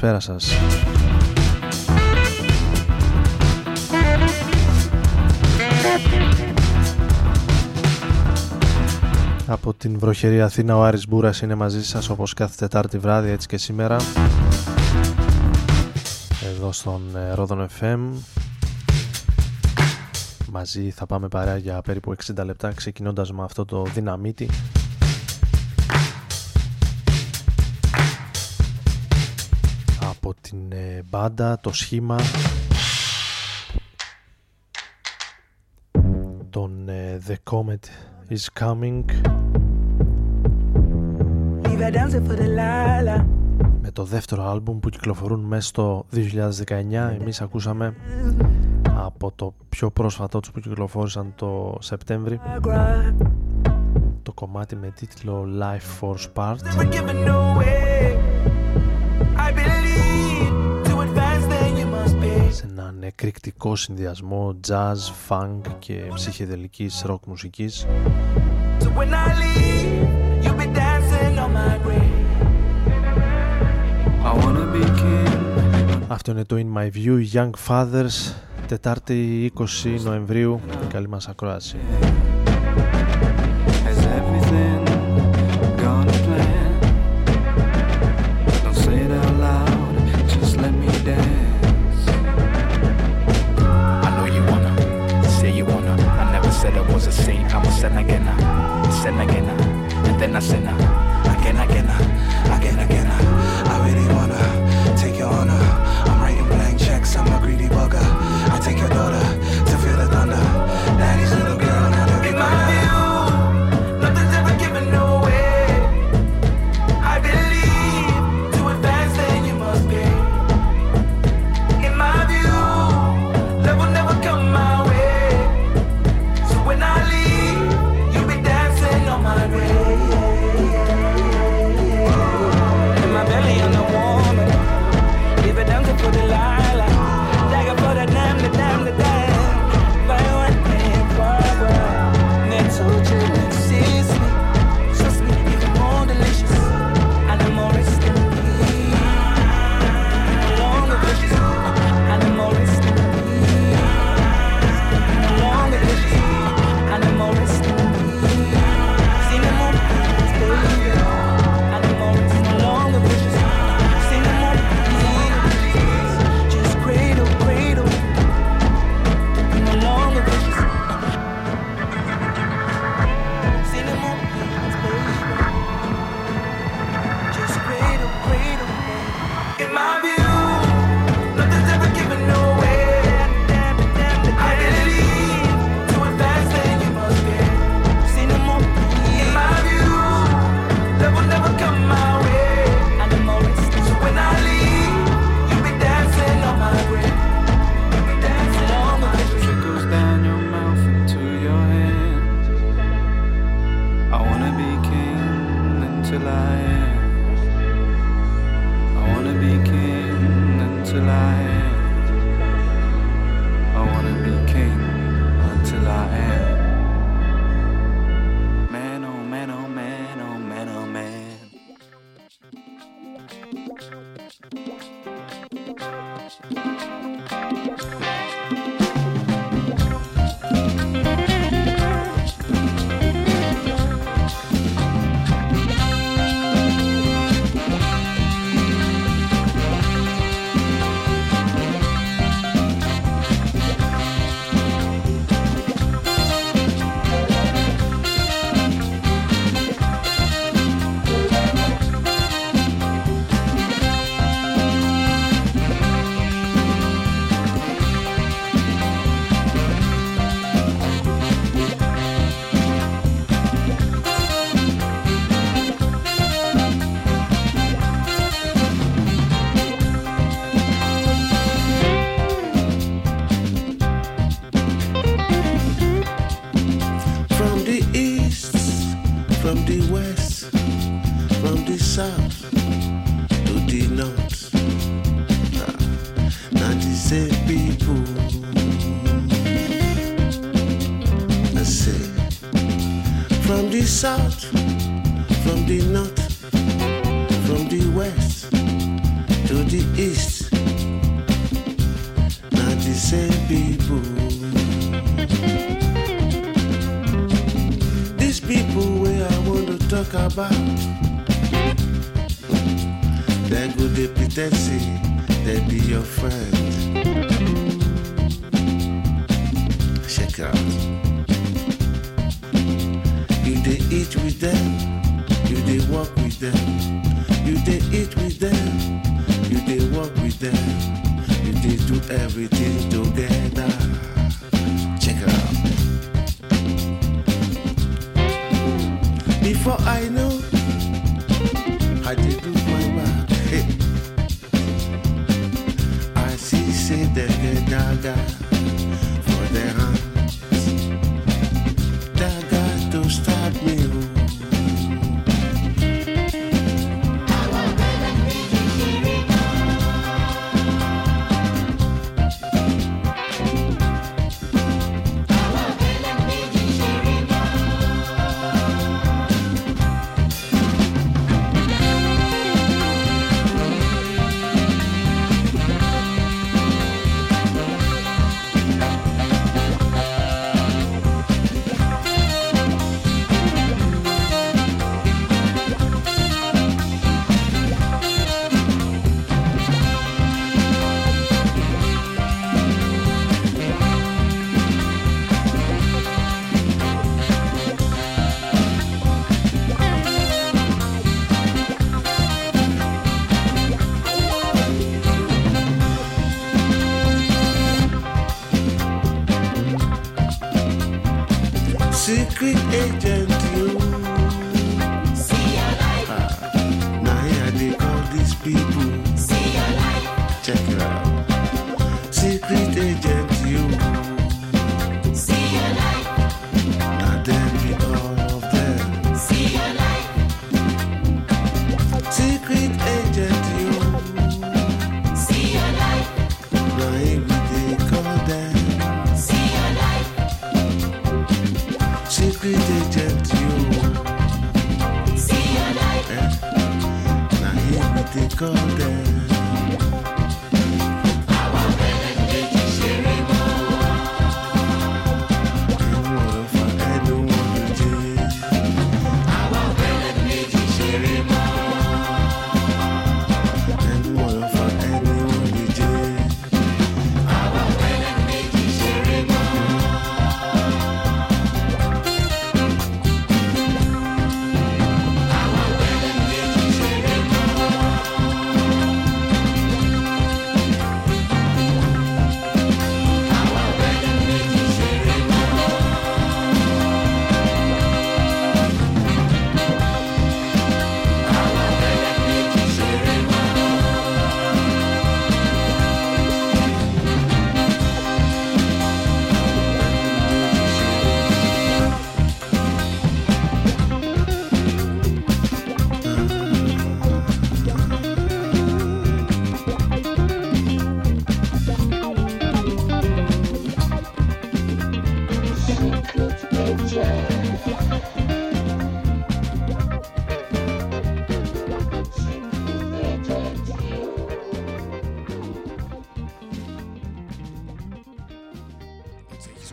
Καλησπέρα σας. Από την βροχερή Αθήνα ο Άρης Μπούρας είναι μαζί σας όπως κάθε Τετάρτη βράδυ έτσι και σήμερα. Εδώ στον ε, Ρόδον FM μαζί θα πάμε παρέα για περίπου 60 λεπτά ξεκινώντας με αυτό το δυναμίτι την ε, μπάντα, το σχήμα. Των ε, The Comet is Coming. Με το δεύτερο άλμπουμ που κυκλοφορούν μέσα στο 2019 εμείς ακούσαμε από το πιο πρόσφατό τους που κυκλοφόρησαν το Σεπτέμβρη το κομμάτι με τίτλο Life Force Part. σε έναν εκρηκτικό συνδυασμό jazz, funk και ψυχεδελικής rock μουσικής. So when I leave, Αυτό είναι το In My View Young Fathers, Τετάρτη 20 Νοεμβρίου. Καλή μας ακρόαση. baba. They go they pretend say they be your friend. Check out. You they eat with them, you they walk with them. You they eat with them, you they walk with them. You they do everything together. for I know I did do my work. I see, say, the daga.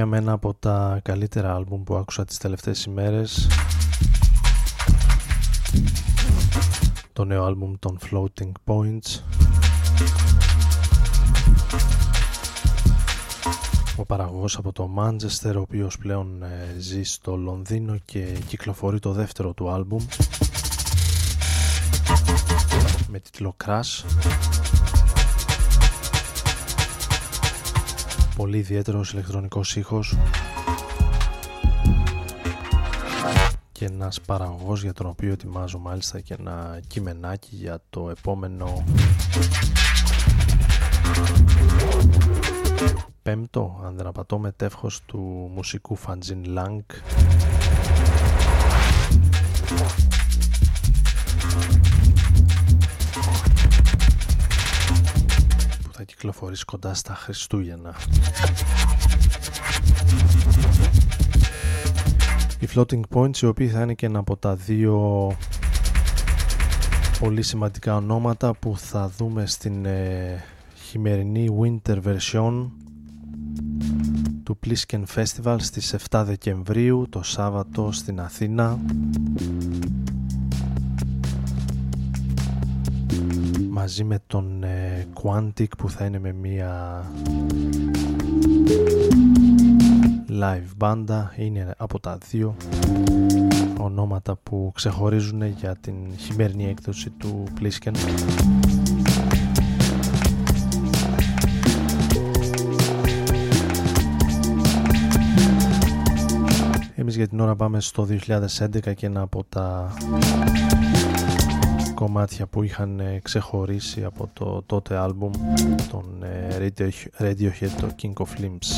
συνέχεια με ένα από τα καλύτερα άλμπουμ που άκουσα τις τελευταίες ημέρες. Το νέο άλμπουμ των Floating Points. Ο παραγωγός από το Manchester ο οποίος πλέον ε, ζει στο Λονδίνο και κυκλοφορεί το δεύτερο του άλμπουμ. Με τίτλο Crash πολύ ιδιαίτερος ηλεκτρονικός ήχος. Και ένας παραγωγός για τον οποίο ετοιμάζω μάλιστα και ένα κειμενάκι για το επόμενο πέμπτο αν δεν απατώ μετεύχος του μουσικού Φαντζιν Λάγκ κυκλοφορήσει κοντά στα Χριστούγεννα. Οι Floating Points οι οποίοι θα είναι και ένα από τα δύο πολύ σημαντικά ονόματα που θα δούμε στην ε, χειμερινή Winter Version του Plisken Festival στις 7 Δεκεμβρίου το Σάββατο στην Αθήνα μαζί με τον ε, Quantic που θα είναι με μία live μπάντα. Είναι από τα δύο ονόματα που ξεχωρίζουν για την χειμερινή έκδοση του Plisken Εμείς για την ώρα πάμε στο 2011 και ένα από τα κομμάτια που είχαν ε, ξεχωρίσει από το τότε άλμπουμ των ε, Radiohead, το King of Limbs.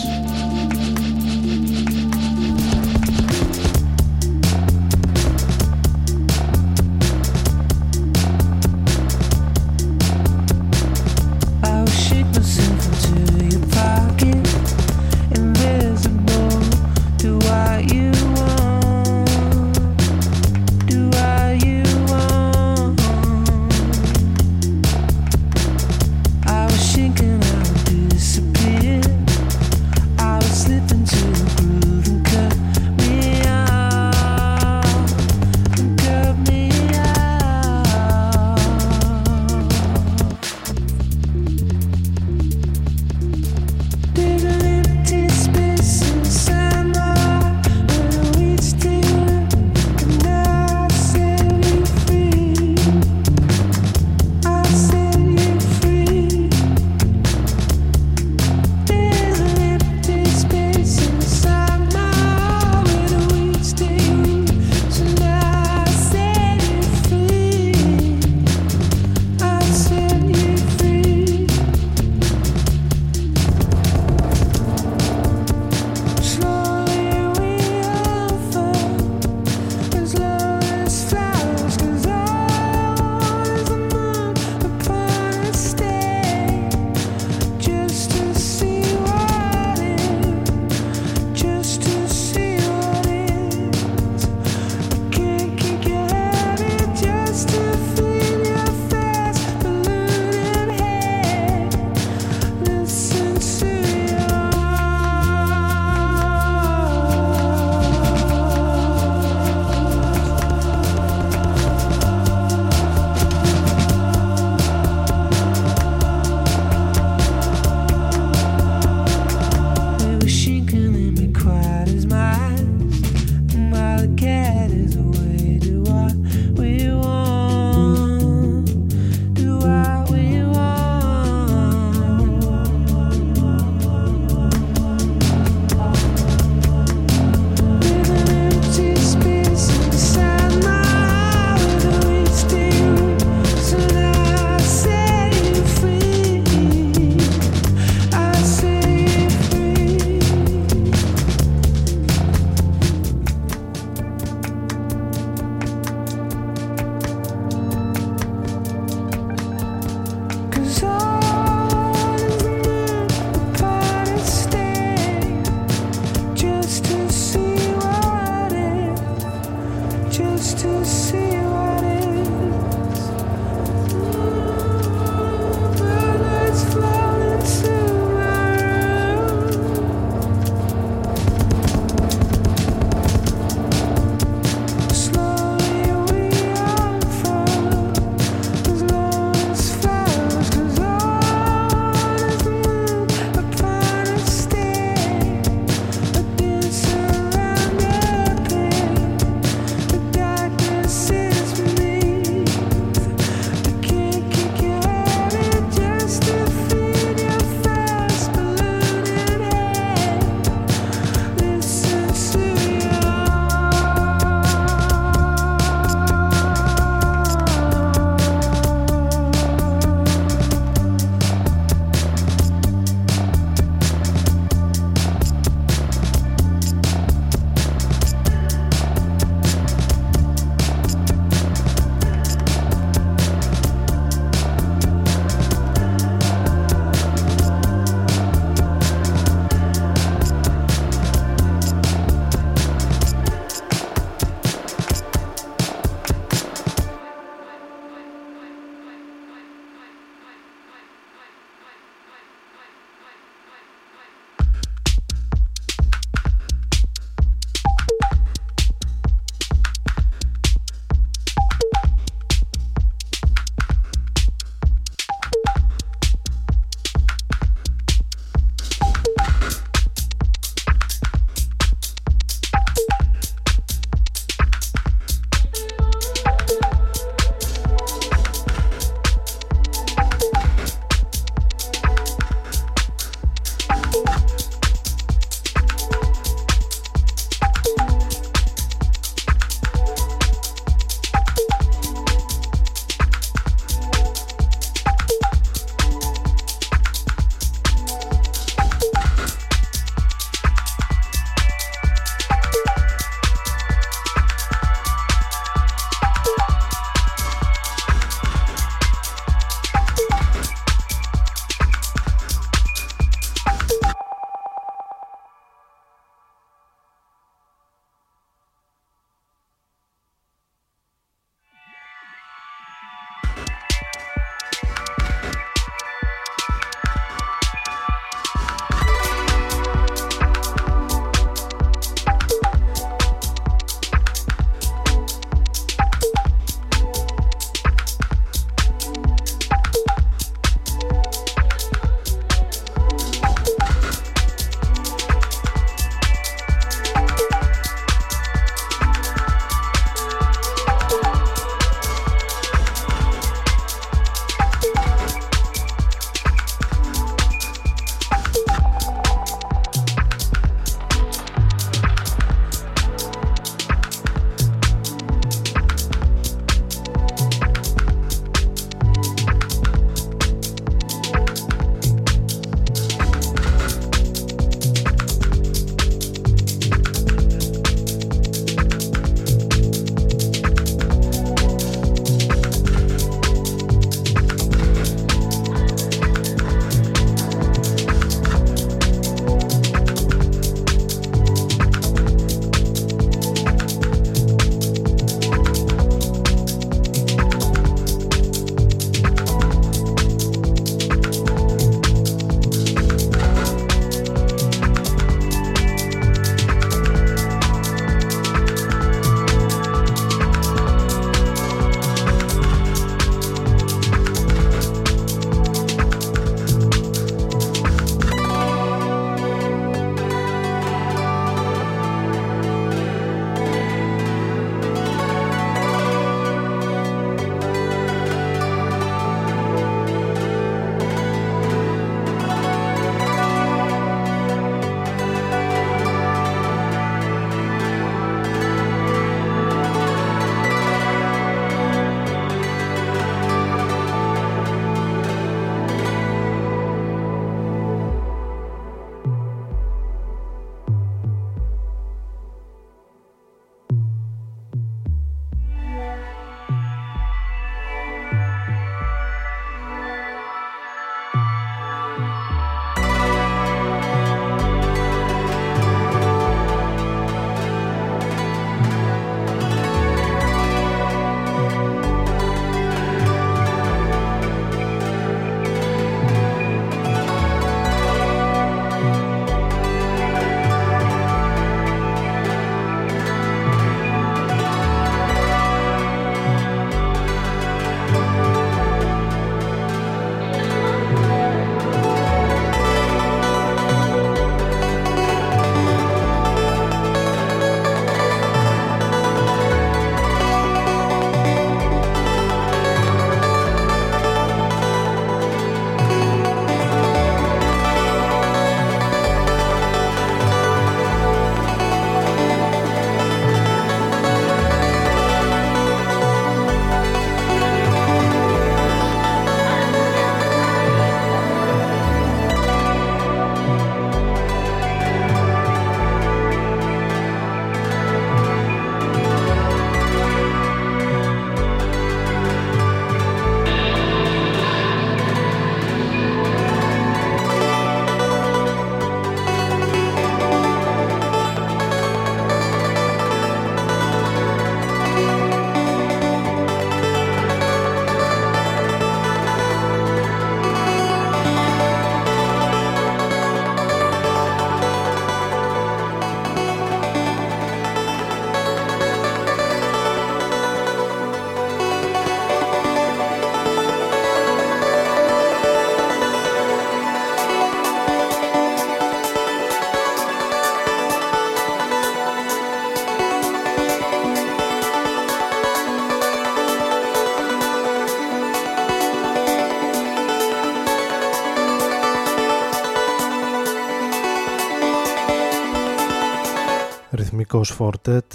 Ρυθμικός φορτέτ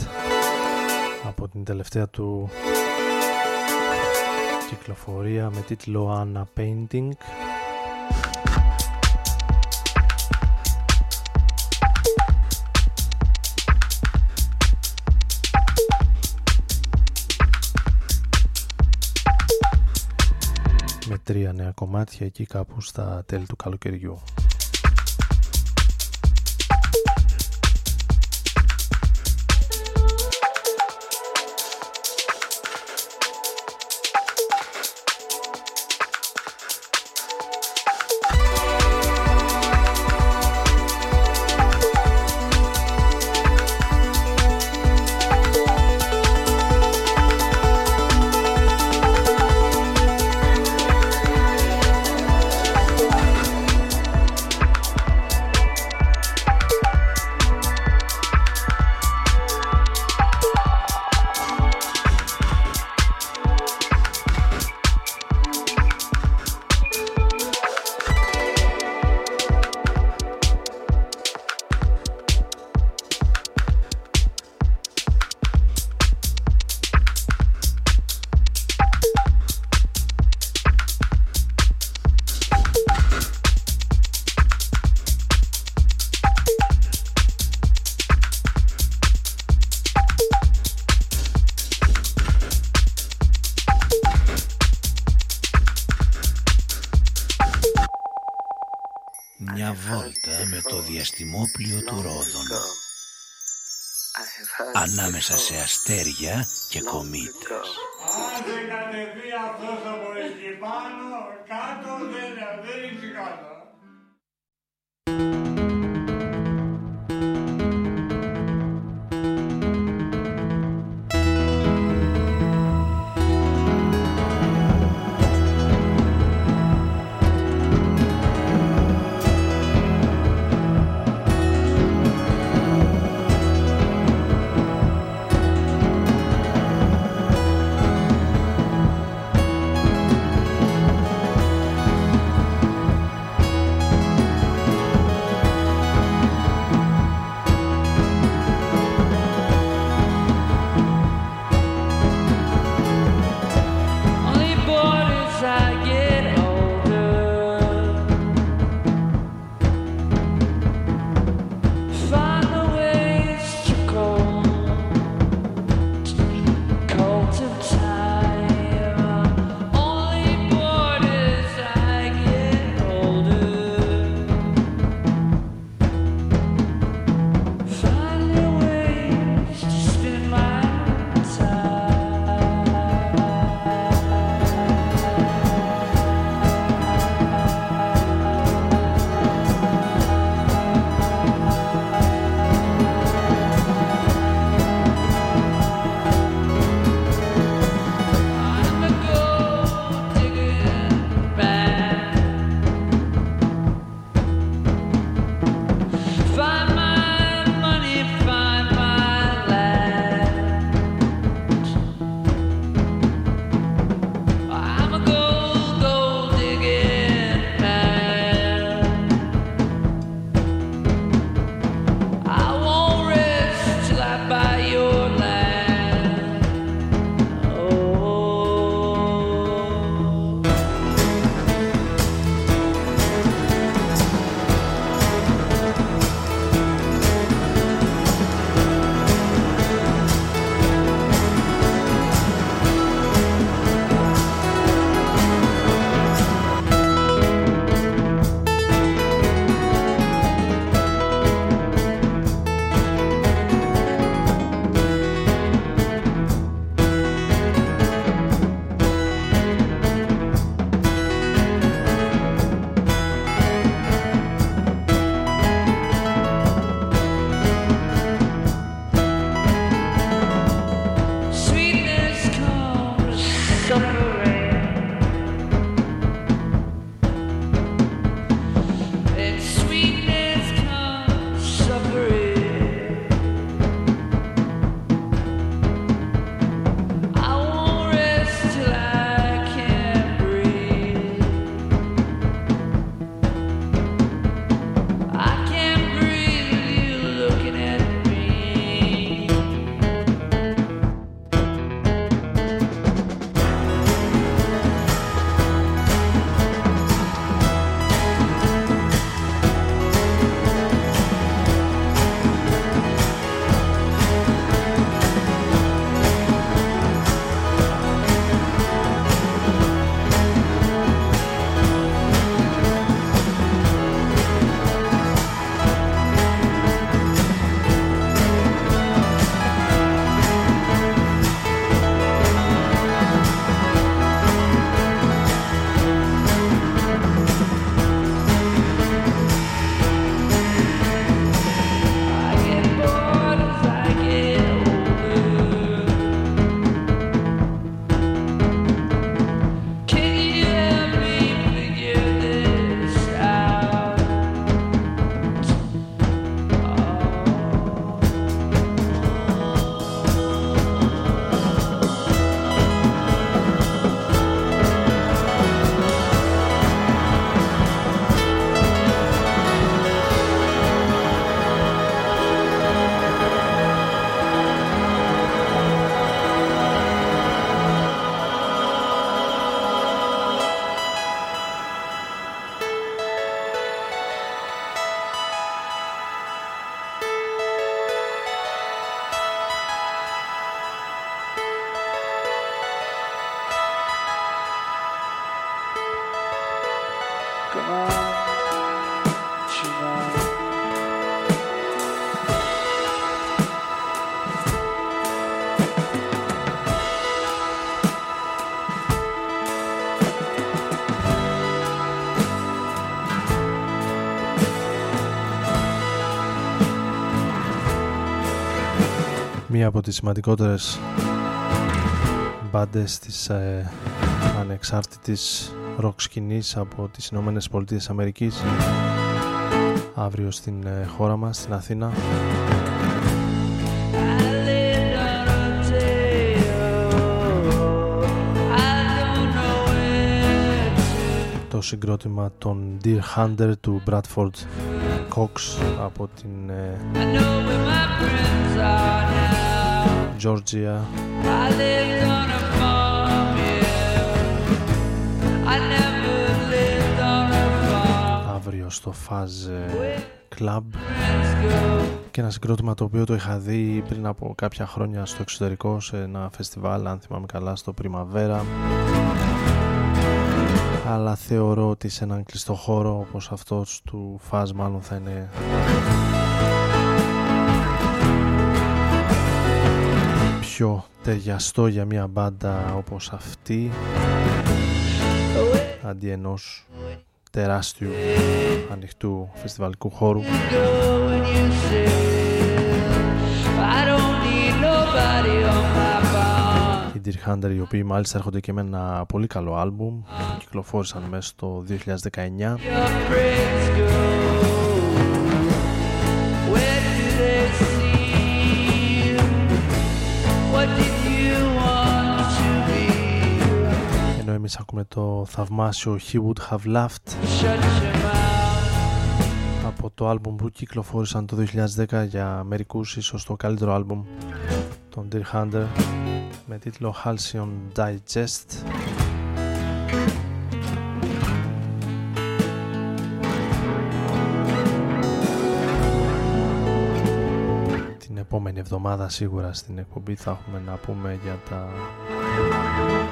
από την τελευταία του κυκλοφορία με τίτλο Anna Painting με τρία νέα κομμάτια εκεί κάπου στα τέλη του καλοκαιριού. Ανάμεσα σε αστέρια και κομήτες. Τις σημαντικότερες μπάντες της ε, ανεξάρτητης ροκ σκηνής από τις Ηνωμένες Πολιτείες Αμερικής. Αύριο στην ε, χώρα μας, στην Αθήνα. Το συγκρότημα των Deer Hunter του Bradford Cox από την ε, Georgia. Αύριο στο Fuzz ε, Club. Και ένα συγκρότημα το οποίο το είχα δει πριν από κάποια χρόνια στο εξωτερικό σε ένα φεστιβάλ αν θυμάμαι καλά στο Primavera αλλά θεωρώ ότι σε έναν κλειστό χώρο όπως αυτός του Fuzz μάλλον θα είναι πιο ταιριαστό για μια μπάντα όπως αυτή αντί ενός τεράστιου ανοιχτού φεστιβαλικού χώρου. Οι Deer Hunter οι οποίοι μάλιστα έρχονται και με ένα πολύ καλό άλμπουμ που κυκλοφόρησαν μέσα στο 2019 εμείς ακούμε το θαυμάσιο He Would Have Laughed από το άλμπουμ που κυκλοφόρησαν το 2010 για μερικούς ίσως το καλύτερο άλμπουμ των Deer Hunter με τίτλο Halcyon Digest. Την επόμενη εβδομάδα σίγουρα στην εκπομπή θα έχουμε να πούμε για τα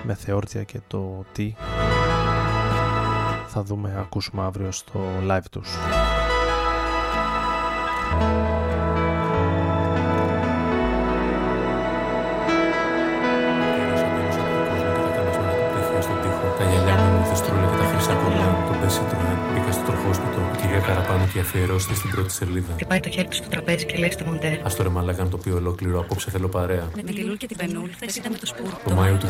μεθεόρτια και το τι θα δούμε, ακούσουμε αύριο στο live τους. Καραπάνου και αφιερώστε στην πρώτη σελίδα. Χτυπάει το χέρι του στο τραπέζι και λέει στο Μοντέ. Α το ρε μαλάκα να το πει ολόκληρο. Απόψε θέλω παρέα. Με τη Λούλ και την Πενούλ, χθε ήταν με το σπούρ. Το Μάιο του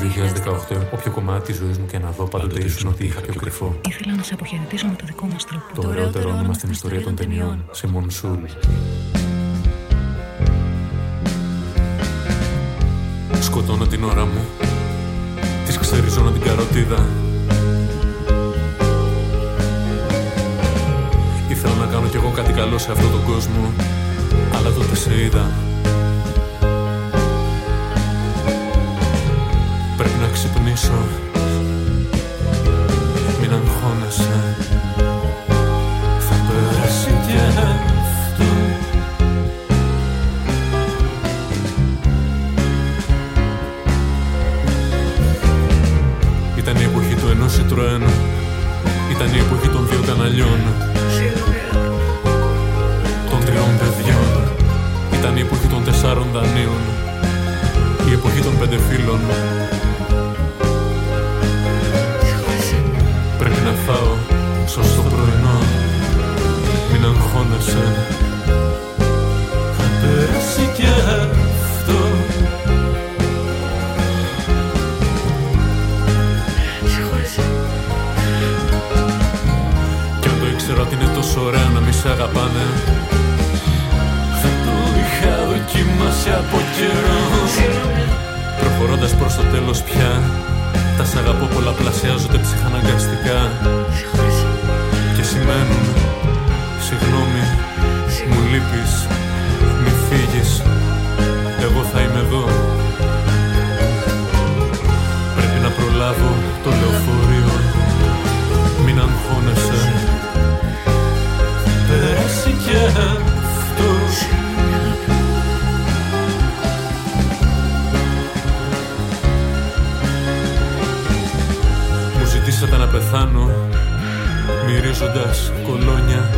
2018, όποιο κομμάτι της ζωής μου και να δω, πάντοτε ήσουν ότι είχα πιο κρυφό. Ήθελα να σε αποχαιρετήσω με το δικό μας τρόπο. Το ωραιότερο όνομα στην ιστορία των ταινιών. Σε Μονσούλ. Σκοτώνω την ώρα μου. Τη ξεριζώνω την καροτίδα. Ήθελα να κάνω κι εγώ κάτι καλό σε αυτόν τον κόσμο Αλλά τότε σε είδα. Πρέπει να ξυπνήσω. Μην αγχώνεσαι. Θα περάσει κι αυτό. Ήταν η εποχή του ενός Citroën Ήταν η εποχή των δύο καναλιών Των τριών παιδιών. Ήταν η εποχή των τεσσάρων δανείων. Η εποχή των πέντε φίλων. Πρέπει να φάω σωστό πρωινό. Μην αγχώνεσαι. Θα περάσει κι ότι είναι τόσο ωραία να μη σε αγαπάνε. Θα το είχα δοκιμάσει από καιρό. Προχωρώντας προς το τέλος πια Τα σ' αγαπώ πολλαπλασιάζονται ψυχαναγκαστικά. Και σημαίνουν Συγγνώμη, μου λείπεις Μη φύγεις Εγώ θα είμαι εδώ. Πρέπει να προλάβω το λεωφορείο Μην αγχώνεσαι Μυρίζοντα μυρίζοντας κολόνια.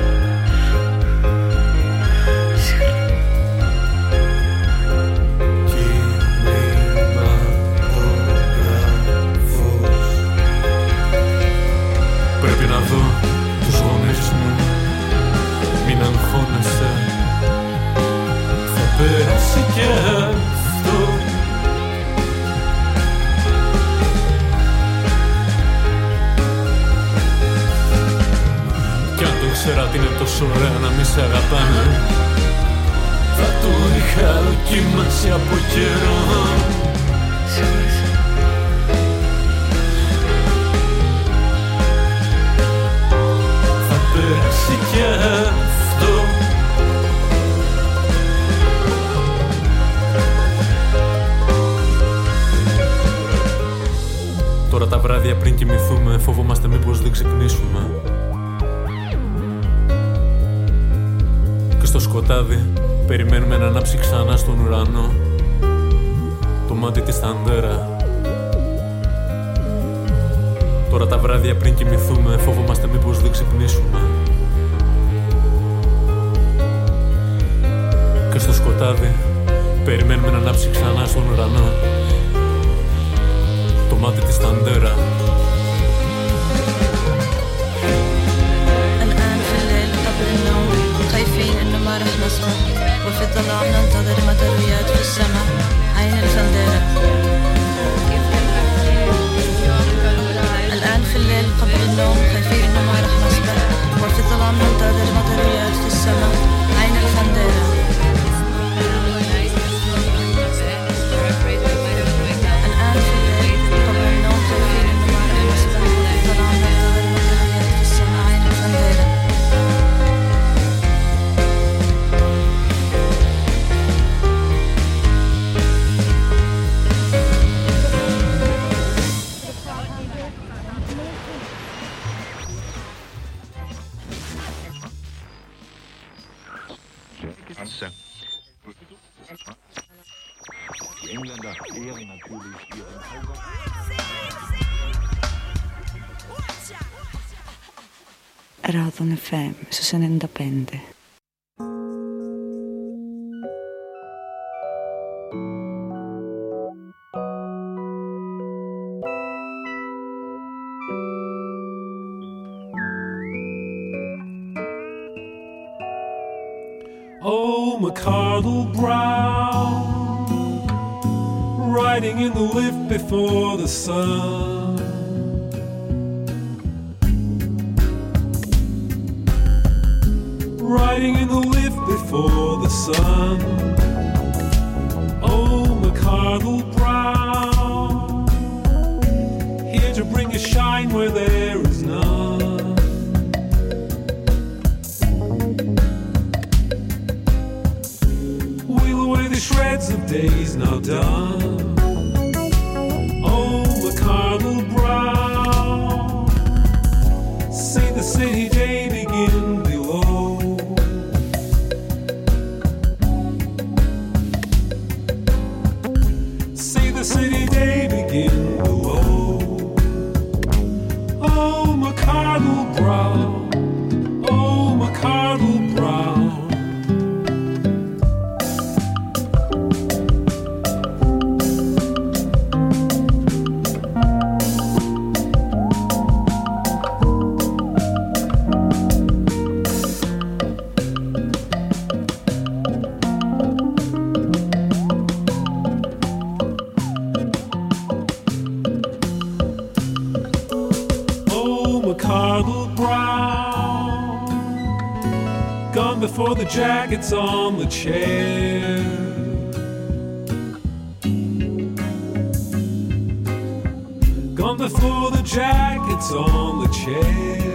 FM στους 95. Oh, McCardle Brown, riding in the lift before the sun. jacket's on the chair. Gone before the jacket's on the chair.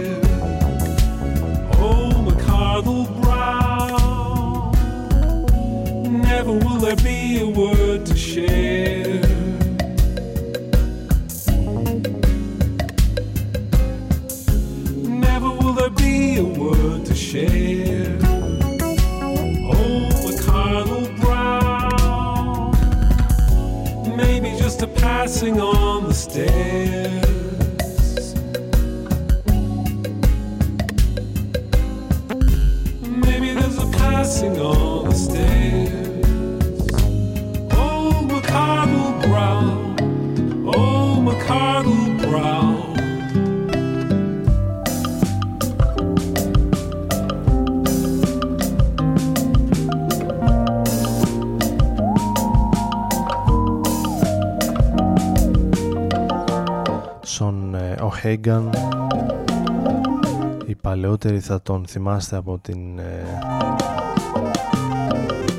Θα τον θυμάστε από την ε,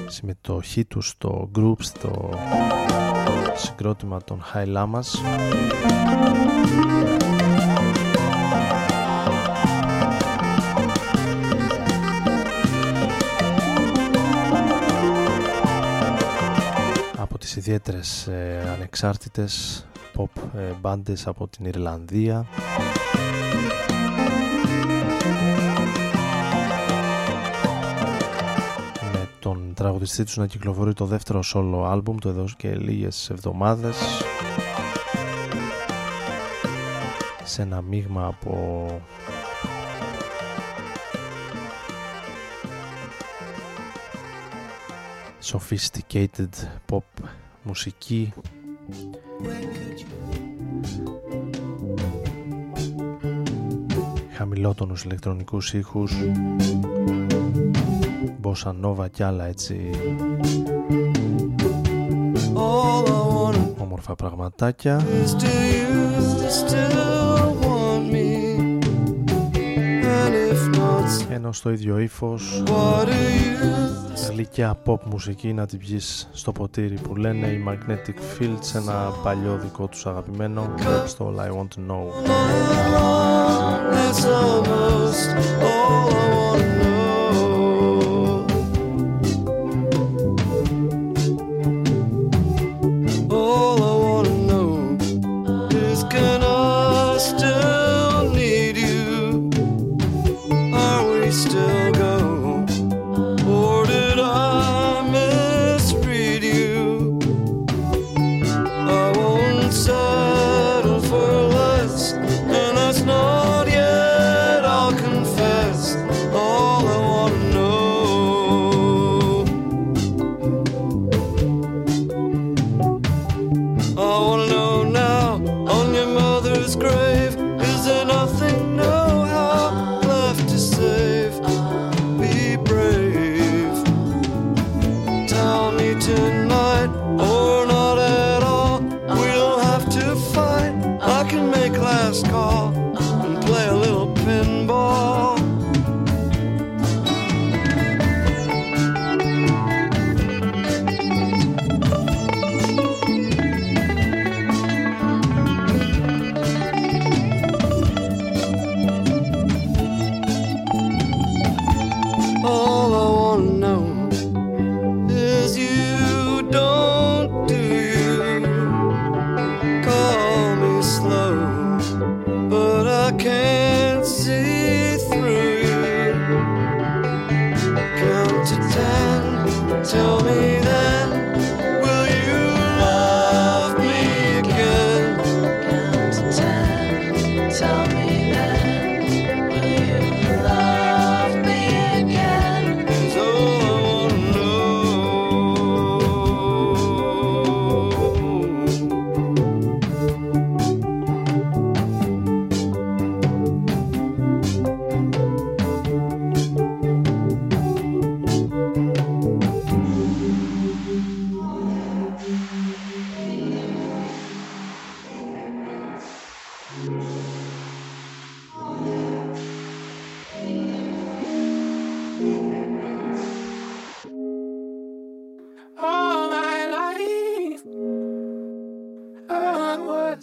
συμμετοχή του στο group, στο συγκρότημα των High Lamas. Από τις ιδιαίτερες ε, ανεξάρτητες pop ε, μπάντες από την Ιρλανδία τραγουδιστή τους να κυκλοφορεί το δεύτερο solo album του εδώ και λίγες εβδομάδες. Σε ένα μείγμα από sophisticated pop μουσική. Χαμηλότονους ηλεκτρονικούς ήχους Bossa Nova κι άλλα έτσι. Όμορφα πραγματάκια. ενώ στο ίδιο ύφος γλυκιά pop μουσική να την πιεις στο ποτήρι που λένε η Magnetic Fields ένα παλιό δικό τους αγαπημένο στο All I Want To Know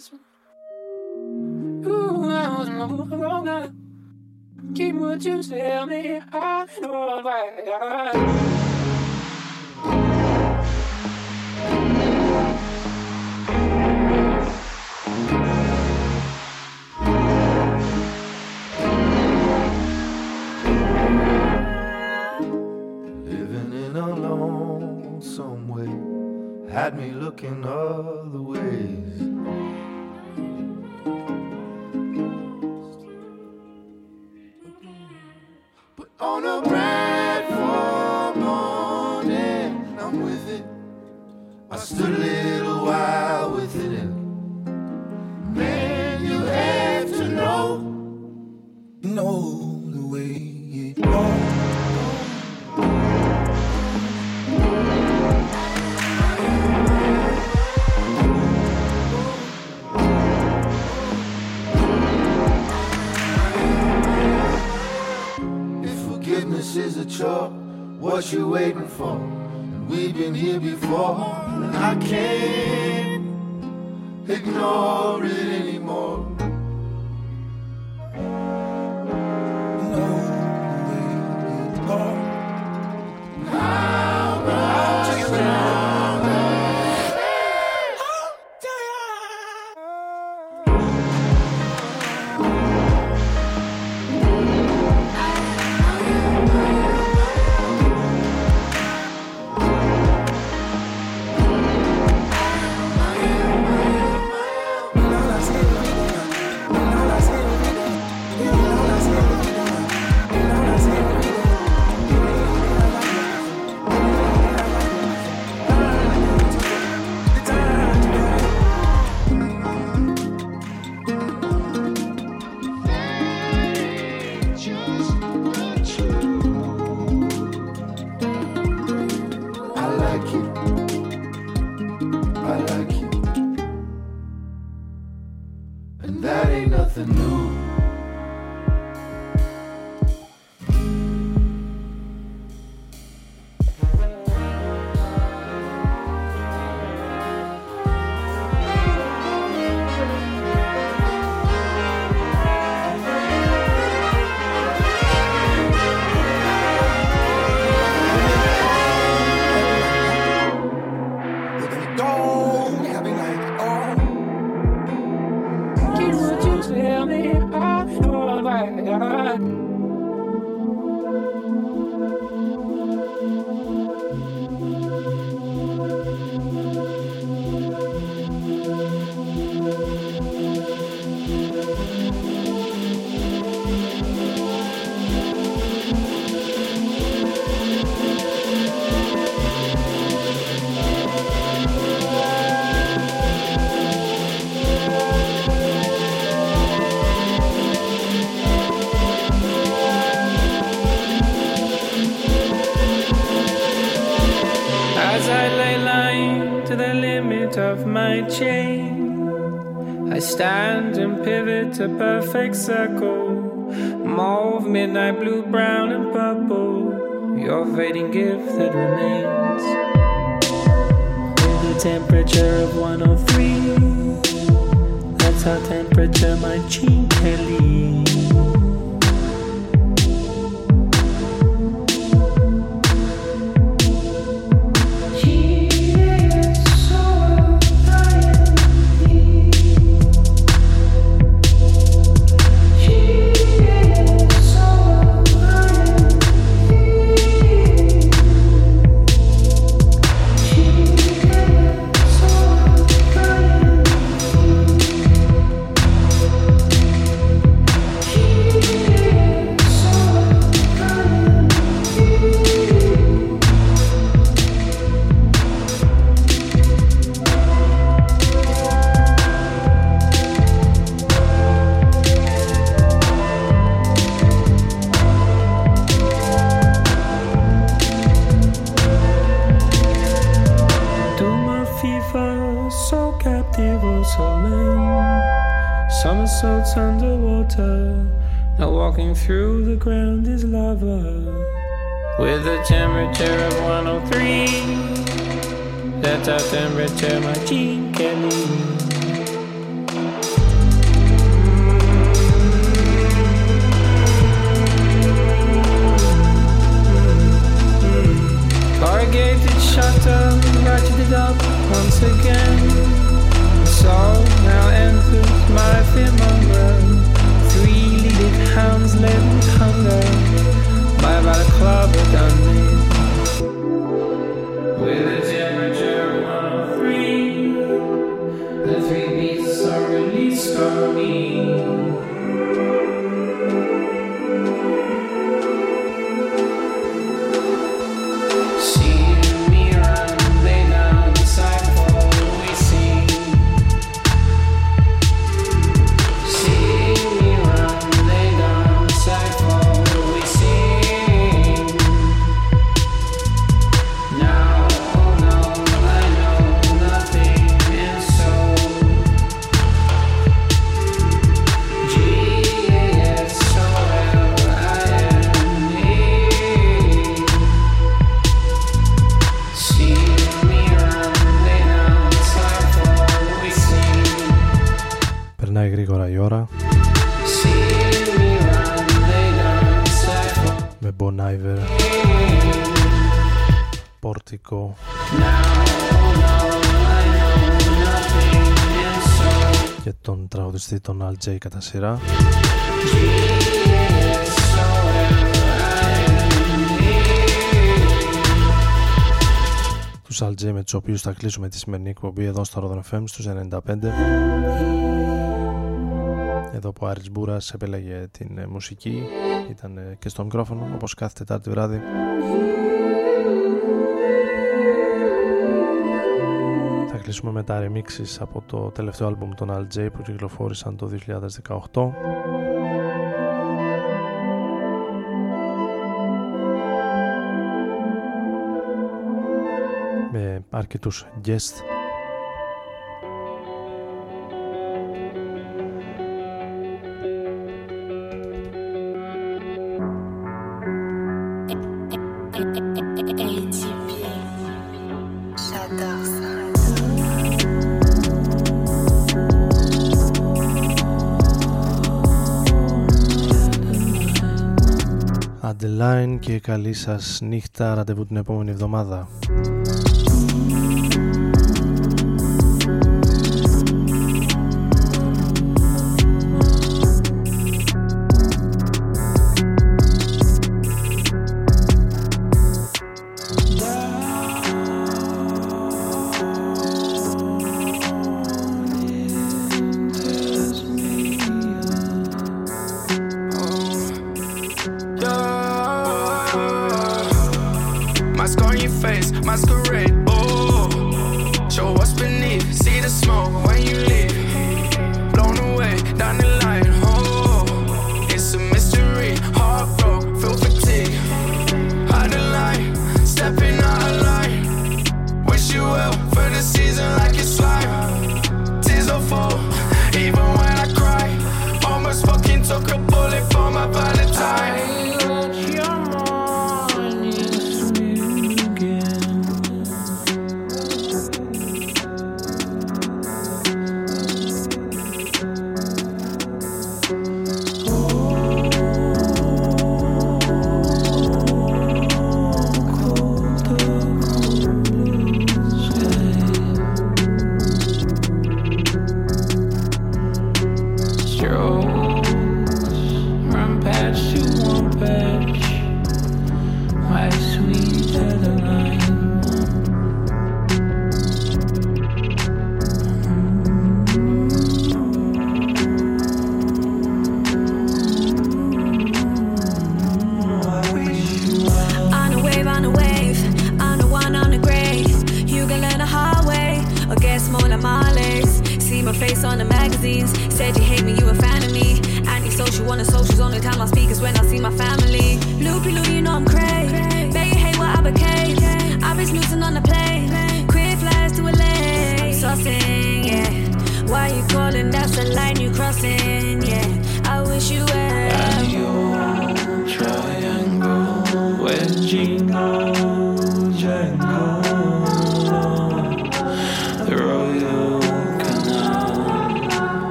sense. Ooh, I was wrong. Keep what you tell me. I know why. had me looking all the perfect circle. Mauve, midnight blue, brown, and purple. Your fading gift that remains. With a temperature of 103, that's how temperature my cheek can leave. through the ground is lava with a temperature of 103. That's our temperature my gene Kelly. mim. Πόρτικο και τον τραγουδιστή τον Al J κατά σειρά. Τους Al J με τους οποίους θα κλείσουμε τη σημερινή εκπομπή εδώ στο Rodon FM στους 95 εδώ που ο Άρης Μπούρας επέλεγε την ε, μουσική ήταν ε, και στο μικρόφωνο όπως κάθε Τετάρτη βράδυ κλείσουμε με τα remixes από το τελευταίο άλμπουμ των Al J που κυκλοφόρησαν το 2018 με αρκετούς guest Adeline και καλή σας νύχτα ραντεβού την επόμενη εβδομάδα.